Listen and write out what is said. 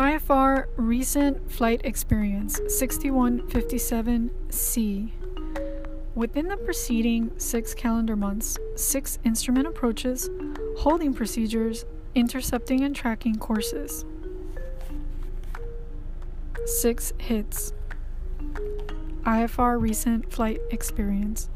IFR Recent Flight Experience 6157C. Within the preceding six calendar months, six instrument approaches, holding procedures, intercepting and tracking courses. Six hits. IFR Recent Flight Experience